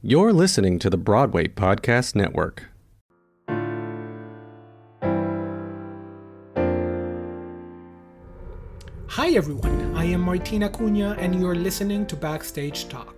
You're listening to the Broadway Podcast Network. Hi everyone, I am Martina Cunha and you're listening to Backstage Talk.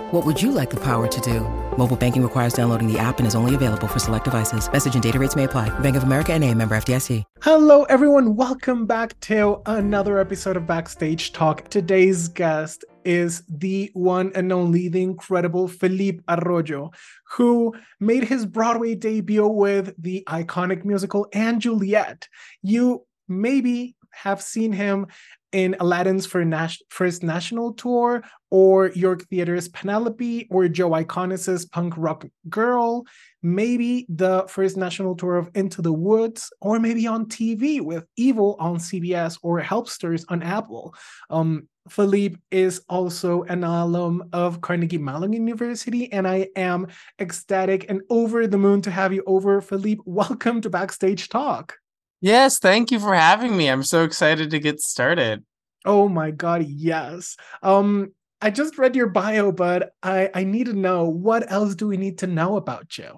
What would you like the power to do? Mobile banking requires downloading the app and is only available for select devices. Message and data rates may apply. Bank of America and a member FDIC. Hello everyone, welcome back to another episode of Backstage Talk. Today's guest is the one and only, the incredible Felipe Arroyo, who made his Broadway debut with the iconic musical & Juliet. You maybe have seen him in Aladdin's first national tour, or York Theater's Penelope, or Joe Iconis's Punk Rock Girl, maybe the first national tour of Into the Woods, or maybe on TV with Evil on CBS or Helpsters on Apple. Um, Felipe is also an alum of Carnegie Mellon University, and I am ecstatic and over the moon to have you over. Philippe, welcome to Backstage Talk. Yes, thank you for having me. I'm so excited to get started. Oh my god, yes. Um I just read your bio, but I I need to know what else do we need to know about you?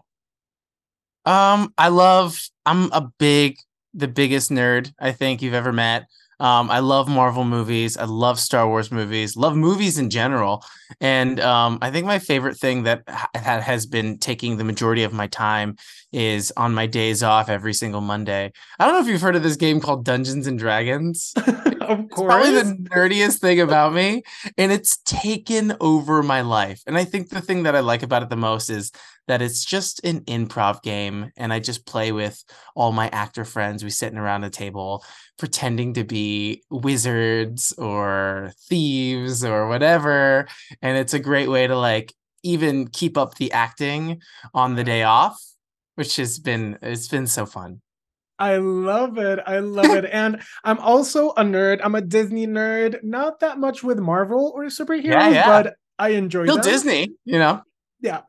Um I love I'm a big the biggest nerd I think you've ever met. Um, I love Marvel movies. I love Star Wars movies. Love movies in general. And um, I think my favorite thing that that has been taking the majority of my time is on my days off every single Monday. I don't know if you've heard of this game called Dungeons and Dragons. of course, probably the nerdiest thing about me, and it's taken over my life. And I think the thing that I like about it the most is that it's just an improv game and I just play with all my actor friends. We sitting around a table pretending to be wizards or thieves or whatever. And it's a great way to like even keep up the acting on the day off, which has been it's been so fun. I love it. I love it. And I'm also a nerd. I'm a Disney nerd. Not that much with Marvel or superheroes, yeah, yeah. but I enjoy Still Disney, you know. Yeah.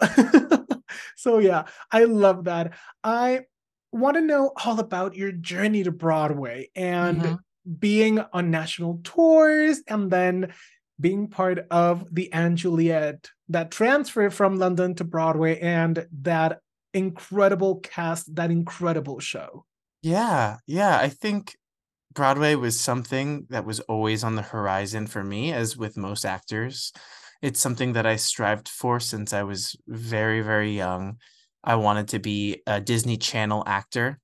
so yeah, I love that. I want to know all about your journey to Broadway and mm-hmm. being on national tours and then being part of the & Juliet, that transfer from London to Broadway and that incredible cast, that incredible show. Yeah, yeah. I think Broadway was something that was always on the horizon for me, as with most actors it's something that I strived for since I was very, very young. I wanted to be a Disney Channel actor.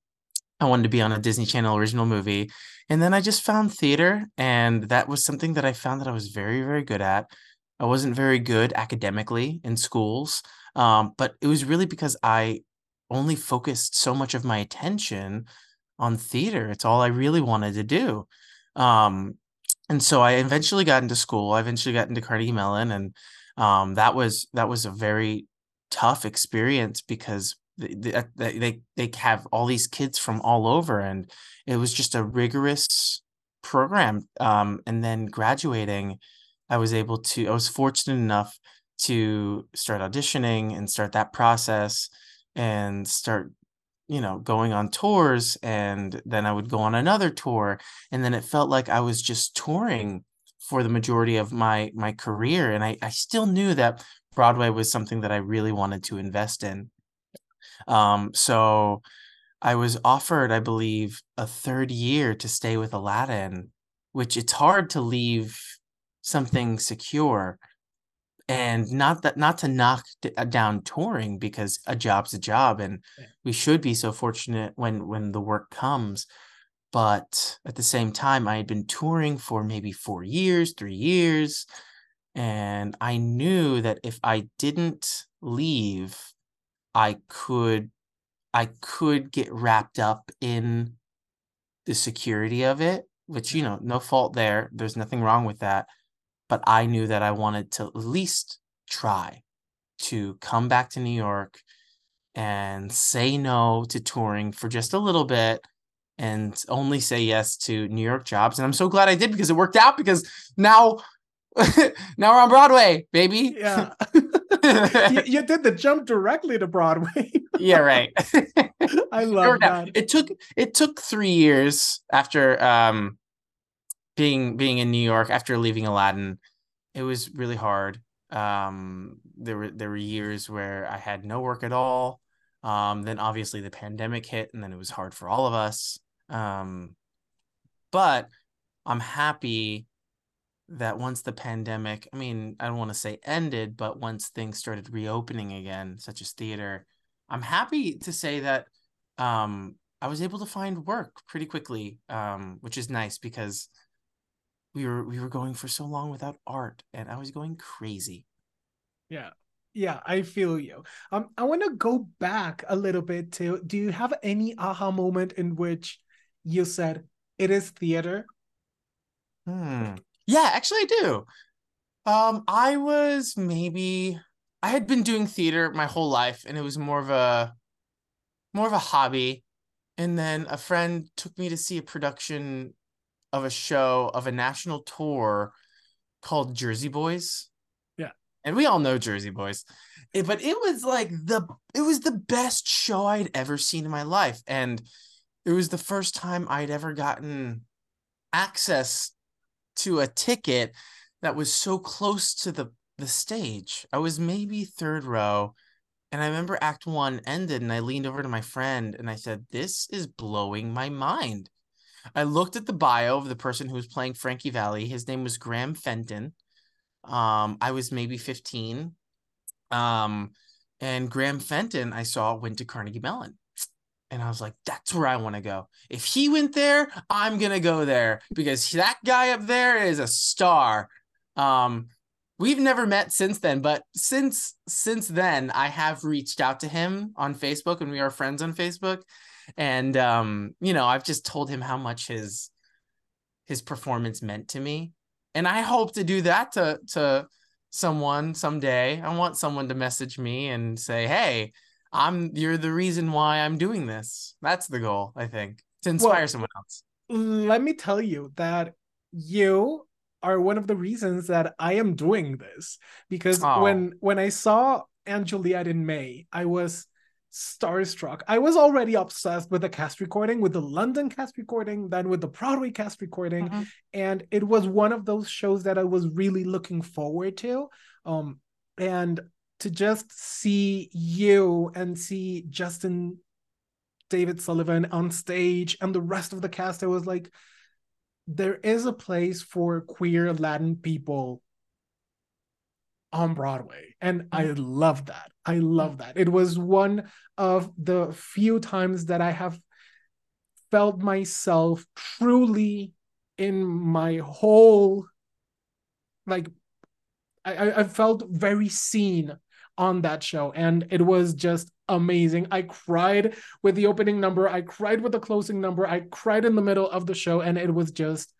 I wanted to be on a Disney Channel original movie. And then I just found theater, and that was something that I found that I was very, very good at. I wasn't very good academically in schools, um, but it was really because I only focused so much of my attention on theater. It's all I really wanted to do. Um, and so I eventually got into school. I eventually got into Carnegie Mellon, and um, that was that was a very tough experience because they, they they have all these kids from all over, and it was just a rigorous program. Um, and then graduating, I was able to. I was fortunate enough to start auditioning and start that process and start you know going on tours and then i would go on another tour and then it felt like i was just touring for the majority of my my career and i i still knew that broadway was something that i really wanted to invest in. Um so i was offered i believe a third year to stay with aladdin which it's hard to leave something secure and not that not to knock uh, down touring because a job's a job and we should be so fortunate when when the work comes but at the same time, I had been touring for maybe four years, three years. And I knew that if I didn't leave, I could I could get wrapped up in the security of it, which you know, no fault there. There's nothing wrong with that. But I knew that I wanted to at least try to come back to New York and say no to touring for just a little bit and only say yes to New York jobs. And I'm so glad I did because it worked out because now now we're on Broadway, baby. Yeah. you, you, did the jump directly to Broadway. yeah, right. I love that. It took it took 3 years after um being being in New York after leaving Aladdin. It was really hard. Um there were there were years where I had no work at all. Um then obviously the pandemic hit and then it was hard for all of us. Um but I'm happy that once the pandemic, I mean, I don't want to say ended, but once things started reopening again, such as theater, I'm happy to say that um, I was able to find work pretty quickly, um, which is nice because we were we were going for so long without art, and I was going crazy. Yeah, yeah, I feel you. Um, I want to go back a little bit to. Do you have any aha moment in which you said it is theater? Hmm. Yeah, actually I do. Um, I was maybe I had been doing theater my whole life and it was more of a more of a hobby. And then a friend took me to see a production of a show of a national tour called Jersey Boys. Yeah. And we all know Jersey Boys. It, but it was like the it was the best show I'd ever seen in my life. And it was the first time I'd ever gotten access to a ticket that was so close to the the stage. I was maybe third row. And I remember act one ended, and I leaned over to my friend and I said, This is blowing my mind. I looked at the bio of the person who was playing Frankie Valli. His name was Graham Fenton. Um, I was maybe 15. Um, and Graham Fenton, I saw went to Carnegie Mellon. And I was like, that's where I want to go. If he went there, I'm going to go there because that guy up there is a star. Um, we've never met since then, but since since then, I have reached out to him on Facebook and we are friends on Facebook. And um, you know, I've just told him how much his his performance meant to me. And I hope to do that to to someone someday. I want someone to message me and say, "Hey, I'm you're the reason why I'm doing this. That's the goal, I think, to inspire well, someone else. Let me tell you that you are one of the reasons that I am doing this because oh. when when I saw & Juliet in May, I was starstruck. I was already obsessed with the cast recording, with the London cast recording, then with the Broadway cast recording, mm-hmm. and it was one of those shows that I was really looking forward to. Um, and to just see you and see Justin David Sullivan on stage and the rest of the cast, I was like, there is a place for queer Latin people on Broadway. And I mm-hmm. love that. I love that. It was one of the few times that I have felt myself truly in my whole like I, I felt very seen on that show and it was just amazing i cried with the opening number i cried with the closing number i cried in the middle of the show and it was just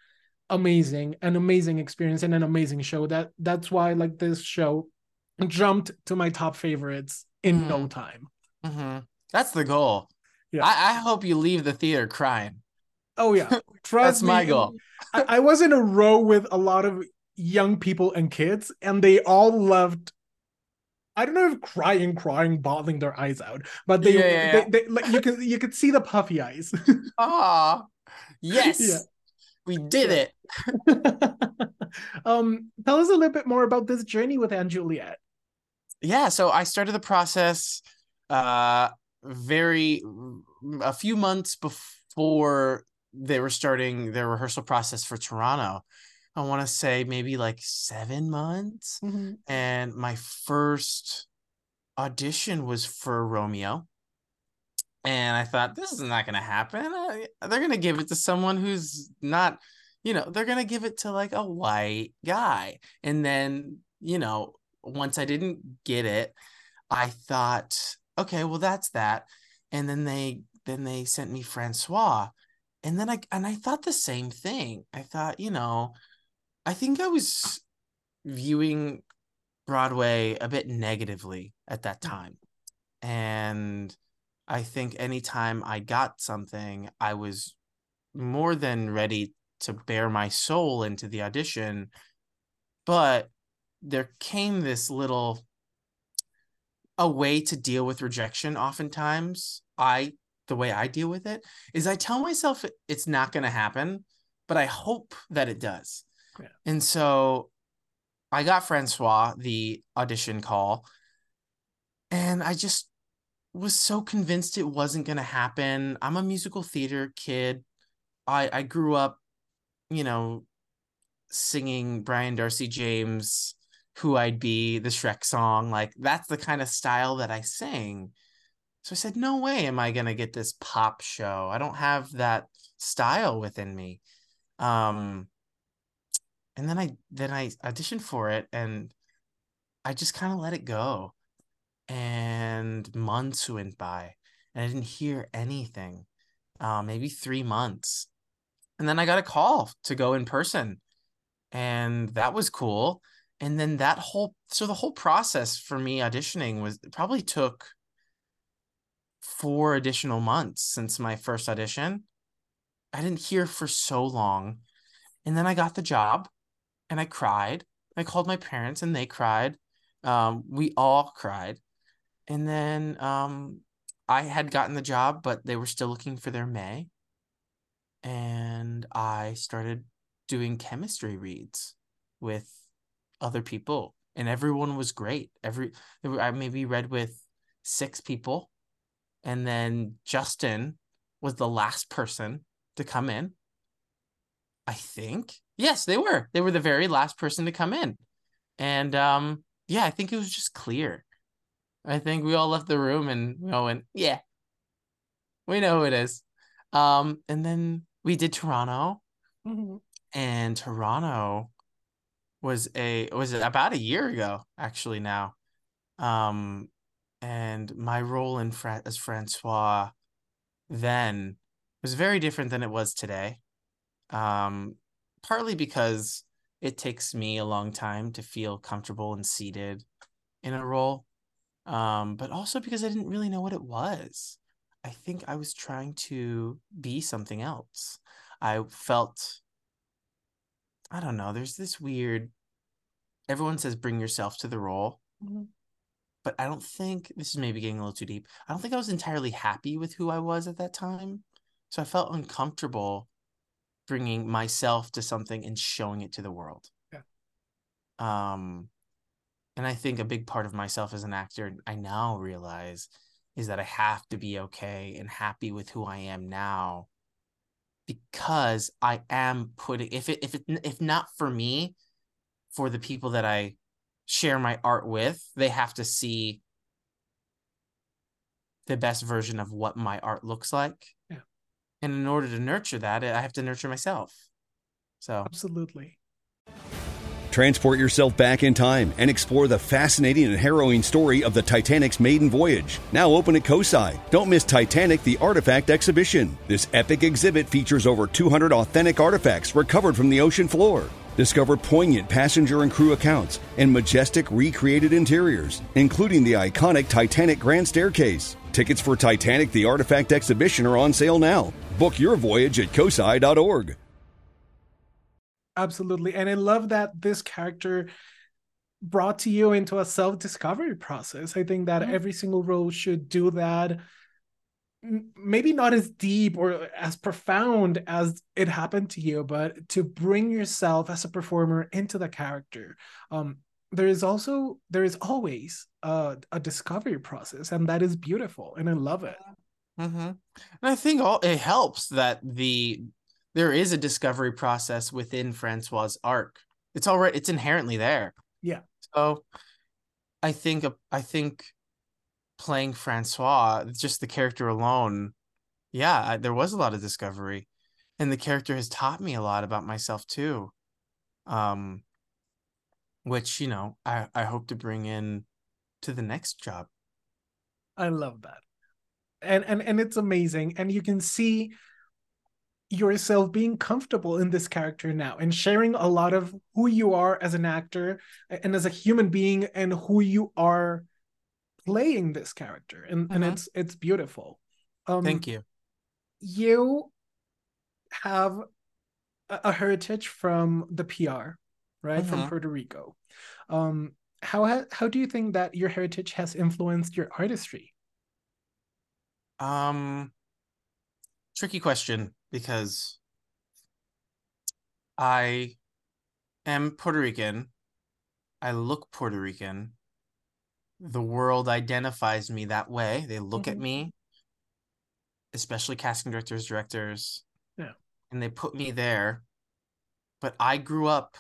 amazing an amazing experience and an amazing show that that's why like this show jumped to my top favorites in mm. no time mm-hmm. that's the goal yeah I, I hope you leave the theater crying oh yeah trust that's me, my goal I, I was in a row with a lot of young people and kids and they all loved I don't know if crying, crying, bawling their eyes out, but they, yeah, yeah, yeah. they, they like you could you could see the puffy eyes. Ah, yes. We did it. um, tell us a little bit more about this journey with & Juliet. Yeah, so I started the process uh very a few months before they were starting their rehearsal process for Toronto. I want to say maybe like seven months. Mm-hmm. And my first audition was for Romeo. And I thought this is not going to happen. They're going to give it to someone who's not, you know, they're going to give it to like a white guy. And then, you know, once I didn't get it, I thought, okay, well that's that. And then they then they sent me Francois. And then I and I thought the same thing. I thought, you know, I think I was viewing Broadway a bit negatively at that mm. time. And I think anytime I got something, I was more than ready to bare my soul into the audition. But there came this little a way to deal with rejection oftentimes i the way i deal with it is i tell myself it's not going to happen but i hope that it does yeah. and so i got francois the audition call and i just was so convinced it wasn't going to happen. I'm a musical theater kid. I I grew up, you know, singing Brian Darcy James, Who I'd Be, the Shrek song. Like that's the kind of style that I sang. So I said, no way am I going to get this pop show. I don't have that style within me. Um and then I then I auditioned for it and I just kind of let it go and months went by and I didn't hear anything. Uh, maybe three months. And then I got a call to go in person. And that was cool. And then that whole so the whole process for me auditioning was probably took four additional months since my first audition. I didn't hear for so long. And then I got the job and I cried. I called my parents and they cried. Um, we all cried and then um, I had gotten the job, but they were still looking for their May, and I started doing chemistry reads with other people, and everyone was great. Every I maybe read with six people, and then Justin was the last person to come in. I think yes, they were. They were the very last person to come in, and um, yeah, I think it was just clear I think we all left the room and we all went, yeah, we know who it is. Um, and then we did Toronto, mm-hmm. and Toronto was a was it about a year ago actually now. Um, and my role in Fra- as Francois then was very different than it was today. Um, partly because it takes me a long time to feel comfortable and seated in a role um, but also because I didn't really know what it was. I think I was trying to be something else. I felt, I don't know, there's this weird, everyone says bring yourself to the role. Mm-hmm. But I don't think this is maybe getting a little too deep. I don't think I was entirely happy with who I was at that time. So I felt uncomfortable bringing myself to something and showing it to the world. Yeah. Um, and I think a big part of myself as an actor, I now realize, is that I have to be okay and happy with who I am now because I am putting if it if it if not for me, for the people that I share my art with, they have to see the best version of what my art looks like. Yeah. And in order to nurture that, I have to nurture myself. So Absolutely. Transport yourself back in time and explore the fascinating and harrowing story of the Titanic's maiden voyage. Now open at COSI. Don't miss Titanic the Artifact Exhibition. This epic exhibit features over 200 authentic artifacts recovered from the ocean floor. Discover poignant passenger and crew accounts and majestic recreated interiors, including the iconic Titanic Grand Staircase. Tickets for Titanic the Artifact Exhibition are on sale now. Book your voyage at COSI.org. Absolutely. And I love that this character brought to you into a self-discovery process. I think that mm-hmm. every single role should do that. Maybe not as deep or as profound as it happened to you, but to bring yourself as a performer into the character. Um, there is also there is always a, a discovery process, and that is beautiful, and I love it. Mm-hmm. And I think all it helps that the there is a discovery process within Francois's arc. It's already it's inherently there. Yeah. So I think I think playing Francois, just the character alone, yeah, I, there was a lot of discovery, and the character has taught me a lot about myself too. Um, which you know, I I hope to bring in to the next job. I love that. And and and it's amazing and you can see yourself being comfortable in this character now and sharing a lot of who you are as an actor and as a human being and who you are playing this character. And mm-hmm. and it's it's beautiful. Um thank you. you have a, a heritage from the pr right? Mm-hmm. from puerto rico. Um how ha- how do you think that your heritage has influenced your artistry? Um tricky question because I am Puerto Rican. I look Puerto Rican. The world identifies me that way. They look mm-hmm. at me, especially casting directors, directors. Yeah. And they put me there. But I grew up,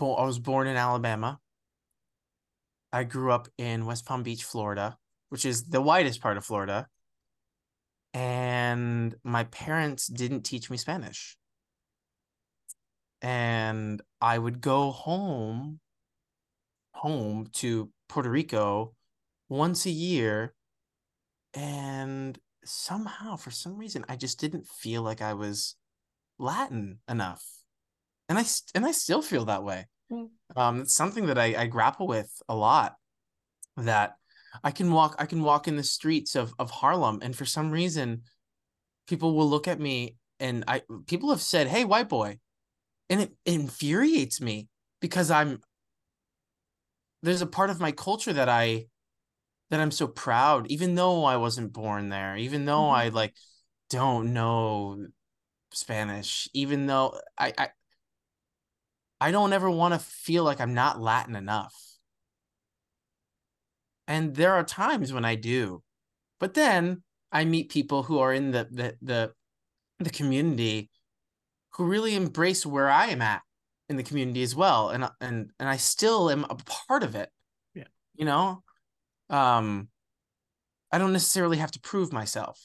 I was born in Alabama. I grew up in West Palm Beach, Florida, which is the widest part of Florida and my parents didn't teach me Spanish. And I would go home home to Puerto Rico once a year and somehow for some reason I just didn't feel like I was Latin enough. And I and I still feel that way. Mm. Um it's something that I, I grapple with a lot that I can walk I can walk in the streets of of Harlem and for some reason people will look at me and I people have said, "Hey, white boy." And it, it infuriates me because I'm there's a part of my culture that I that I'm so proud even though I wasn't born there, even though mm-hmm. I like don't know Spanish, even though I I I don't ever want to feel like I'm not Latin enough. And there are times when I do. But then I meet people who are in the the the, the community who really embrace where I am at in the community as well. And and and I still am a part of it. Yeah. You know? Um I don't necessarily have to prove myself.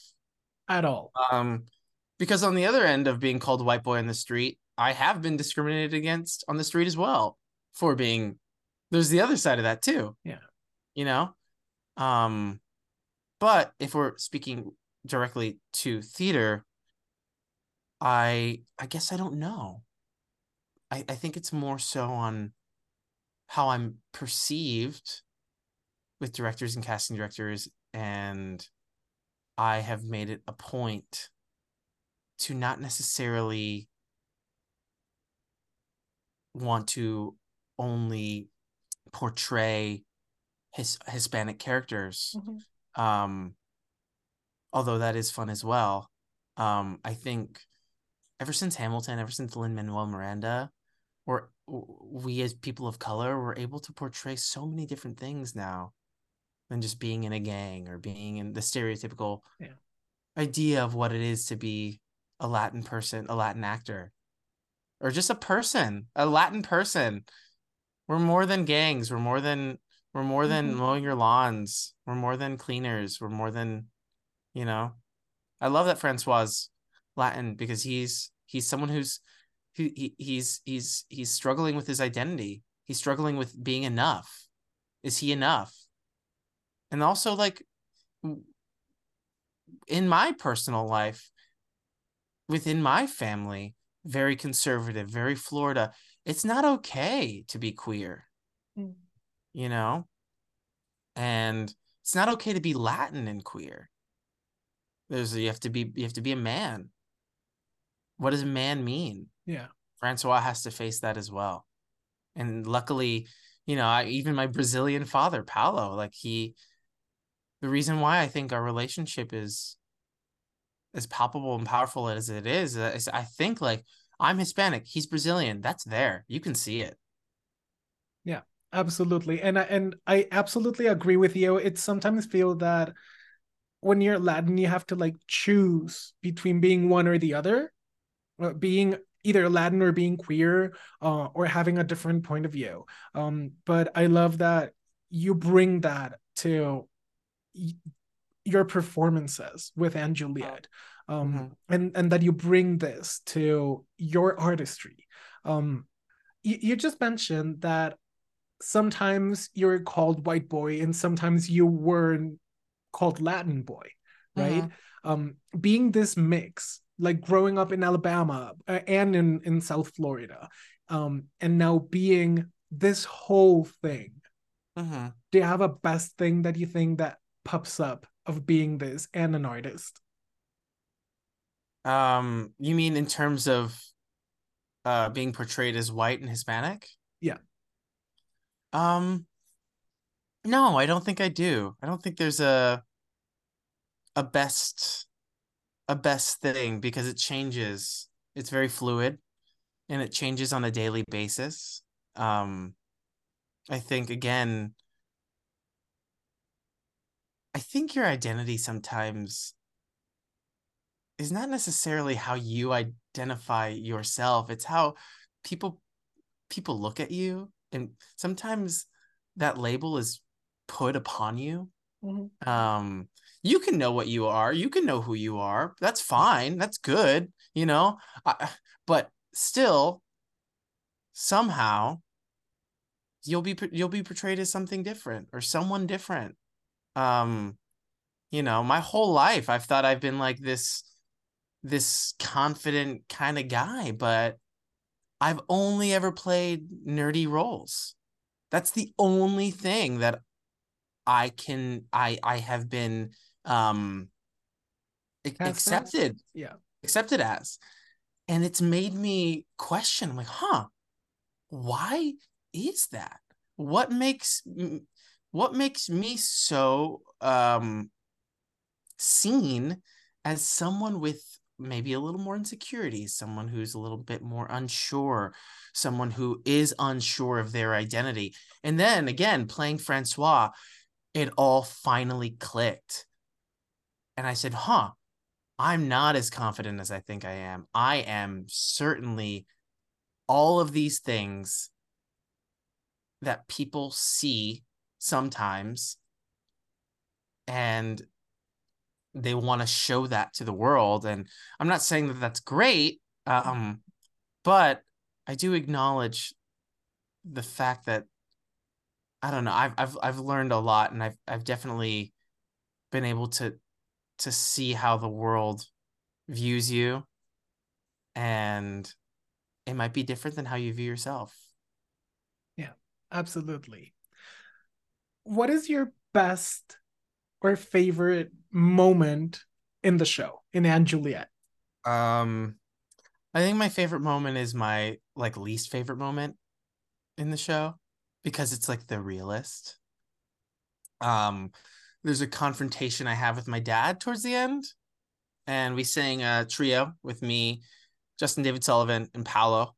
At all. Um because on the other end of being called a white boy on the street, I have been discriminated against on the street as well for being there's the other side of that too. Yeah you know? Um but if we're speaking directly to theater i i guess i don't know. I i think it's more so on how i'm perceived with directors and casting directors and i have made it a point to not necessarily want to only portray his Hispanic characters. Mm-hmm. Um, although that is fun as well. Um, I think ever since Hamilton, ever since Lin Manuel Miranda, or we as people of color were able to portray so many different things now than just being in a gang or being in the stereotypical yeah. idea of what it is to be a Latin person, a Latin actor, or just a person, a Latin person. We're more than gangs. We're more than we're more than mm-hmm. mowing your lawns. We're more than cleaners. We're more than, you know. I love that Francois Latin because he's he's someone who's he, he he's he's he's struggling with his identity. He's struggling with being enough. Is he enough? And also like in my personal life within my family, very conservative, very Florida, it's not okay to be queer. Mm you know? And it's not okay to be Latin and queer. There's you have to be you have to be a man. What does a man mean? Yeah. Francois has to face that as well. And luckily, you know, I, even my Brazilian father, Paulo, like he the reason why I think our relationship is as palpable and powerful as it is, uh, is I think like I'm Hispanic, he's Brazilian. That's there. You can see it. Yeah absolutely and I, and i absolutely agree with you it sometimes feel that when you're latin you have to like choose between being one or the other uh, being either latin or being queer uh, or having a different point of view um, but i love that you bring that to y- your performances with & Juliet, um, Mhm. and and that you bring this to your artistry. Um, you, you just mentioned that sometimes you're called white boy and sometimes you weren't called Latin boy, right? Um, being this mix, like growing up in Alabama uh, and in in South Florida, um, and now being this whole thing. Mhm. Do you have a best thing that you think that pops up of being this and an artist? Um, you mean in terms of uh being portrayed as white and Hispanic? Yeah. Um, no, I don't think I do. I don't think there's a a best a best thing because it changes. It's very fluid and it changes on a daily basis. Um, I think again, I think your identity sometimes is not necessarily how you identify yourself. It's how people people look at you and sometimes that label is put upon you. Mhm. Um you can know what you are. You can know who you are. That's fine. That's good, you know. I, but still somehow you'll be you'll be portrayed as something different or someone different. Um you know, my whole life I've thought I've been like this this confident kind of guy, but I've only ever played nerdy roles. That's the only thing that I can I I have been um a- Cast as? accepted Yeah. accepted as. And it's made me question I'm like, huh, why is that? What makes what makes me so um seen as someone with maybe a little more insecurity, someone who's a little bit more unsure, someone who is unsure of their identity. And then again, playing Francois, it all finally clicked. And I said, huh, I'm not as confident as I think I am. I am certainly all of these things that people see sometimes and they want to show that to the world and i'm not saying that that's great um but i do acknowledge the fact that i don't know i've i've, I've learned a lot and i've i've definitely been able to to see how the world views you and it might be different than how you view yourself Yeah, Absolutely. What is your best or favorite moment in the show in & Juliet? Um, I think my favorite moment is my like least favorite moment in the show because it's like the realist. Um, there's a confrontation I have with my dad towards the end, and we sing a trio with me, Justin David Sullivan, and Paulo.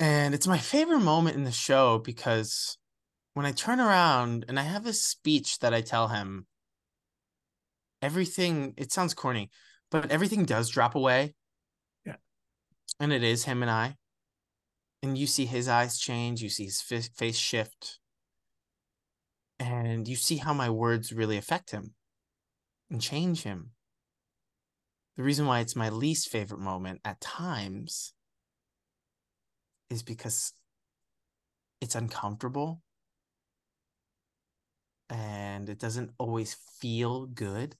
And it's my favorite moment in the show because when I turn around and I have this speech that I tell him, everything, it sounds corny, but everything does drop away. Yeah. And it is him and I. And you see his eyes change, you see his fa- face shift. And you see how my words really affect him and change him. The reason why it's my least favorite moment at times is because it's uncomfortable and it doesn't always feel good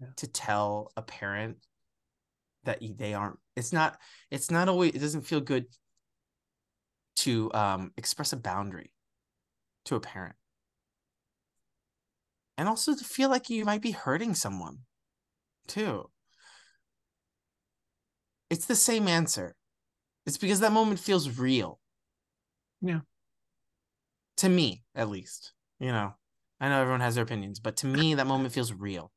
Yeah. to tell a parent that they aren't it's not it's not always it doesn't feel good to um express a boundary to a parent. And also to feel like you might be hurting someone too. It's the same answer. It's because that moment feels real. Yeah. to me at least you know? I know everyone has their opinions but to me that moment feels real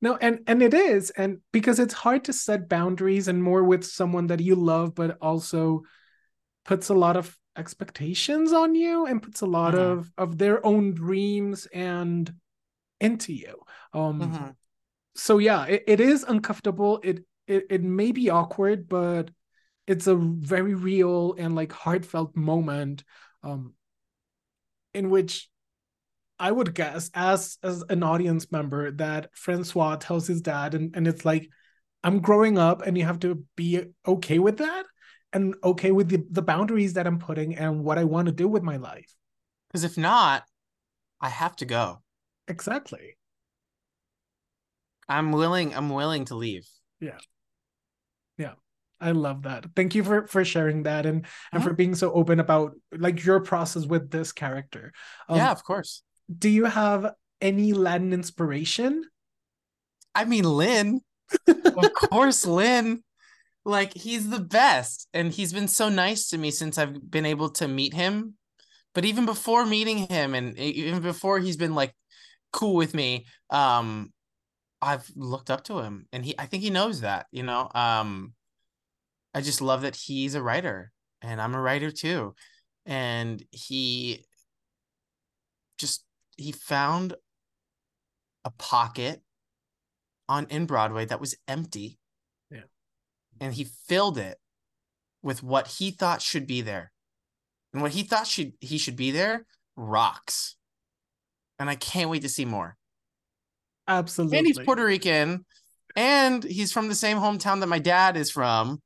No, and and it is, and because it's hard to set boundaries and more with someone that you love, but also puts a lot of expectations on you and puts a lot Mhm. of of their own dreams and into you. Um Mhm. so yeah, it, it is uncomfortable. It, it it may be awkward, but it's a very real and like heartfelt moment um in which I would guess as as an audience member that Francois tells his dad, and, and it's like, I'm growing up and you have to be okay with that and okay with the, the boundaries that I'm putting and what I want to do with my life. Because if not, I have to go. Exactly. I'm willing, I'm willing to leave. Yeah. Yeah. I love that. Thank you for for sharing that and and Mhm. for being so open about like your process with this character. Um, yeah, of course. Do you have any Latin inspiration? I mean, Lin. of course, Lin. Like he's the best, and he's been so nice to me since I've been able to meet him. But even before meeting him, and even before he's been like cool with me, um, I've looked up to him, and he. I think he knows that. You know, um, I just love that he's a writer, and I'm a writer too, and he just he found a pocket on in Broadway that was empty. Yeah. And he filled it with what he thought should be there. And what he thought should he should be there rocks. And I can't wait to see more. Absolutely. And he's Puerto Rican and he's from the same hometown that my dad is from.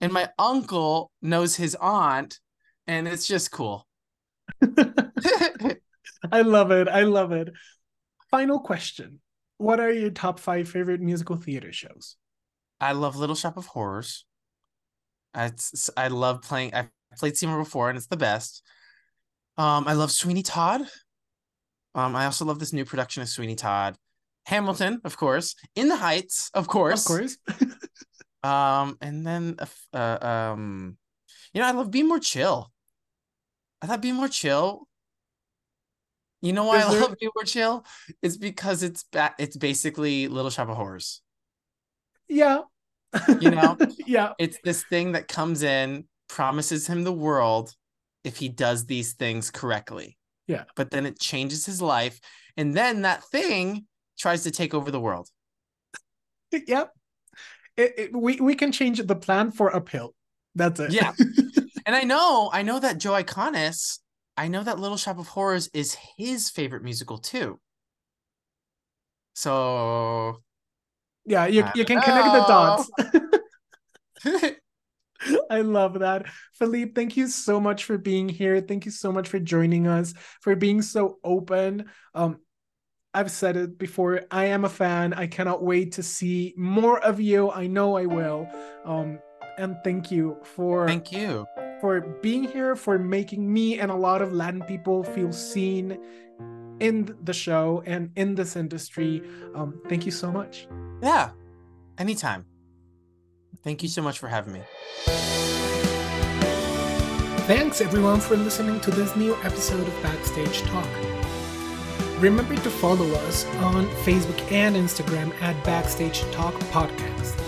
And my uncle knows his aunt and it's just cool. I love it. I love it. Final question. What are your top five favorite musical theater shows? I love Little Shop of Horrors. I I love playing. I've played Seymour before, and it's the best. Um, I love Sweeney Todd. Um, I also love this new production of Sweeney Todd. Hamilton, of course. In the Heights, of course. Of course. Um, and then uh, uh, um, you know, I love Be More Chill. I thought Be More Chill. You know why Is I there- love More Chill? It's because it's ba- it's basically Little Shop of Horrors. yeah. You know? yeah. it's this thing that comes in, promises him the world if he does these things correctly. Yeah. But then it changes his life. And then that thing tries to take over the world. Yep. It, it, we, we can change the plan for uphill. That's it. Yeah. And I know, I know that Joe Iconis, I know that Little Shop of Horrors is his favorite musical too. So yeah, you, I you can don't connect the dots. I love that. Philippe, thank you so much for being here. Thank you so much for joining us, for being so open. Um, I've said it before. I am a fan. I cannot wait to see more of you. I know I will. Um, and thank you for Thank you. For being here, for making me and a lot of Latin people feel seen in the show and in this industry. Um, thank you so much. Yeah. Anytime. Thank you so much for having me. Thanks everyone for listening to this new episode of Backstage Talk. Remember to follow us on Facebook and Instagram at Backstage Talk Podcast.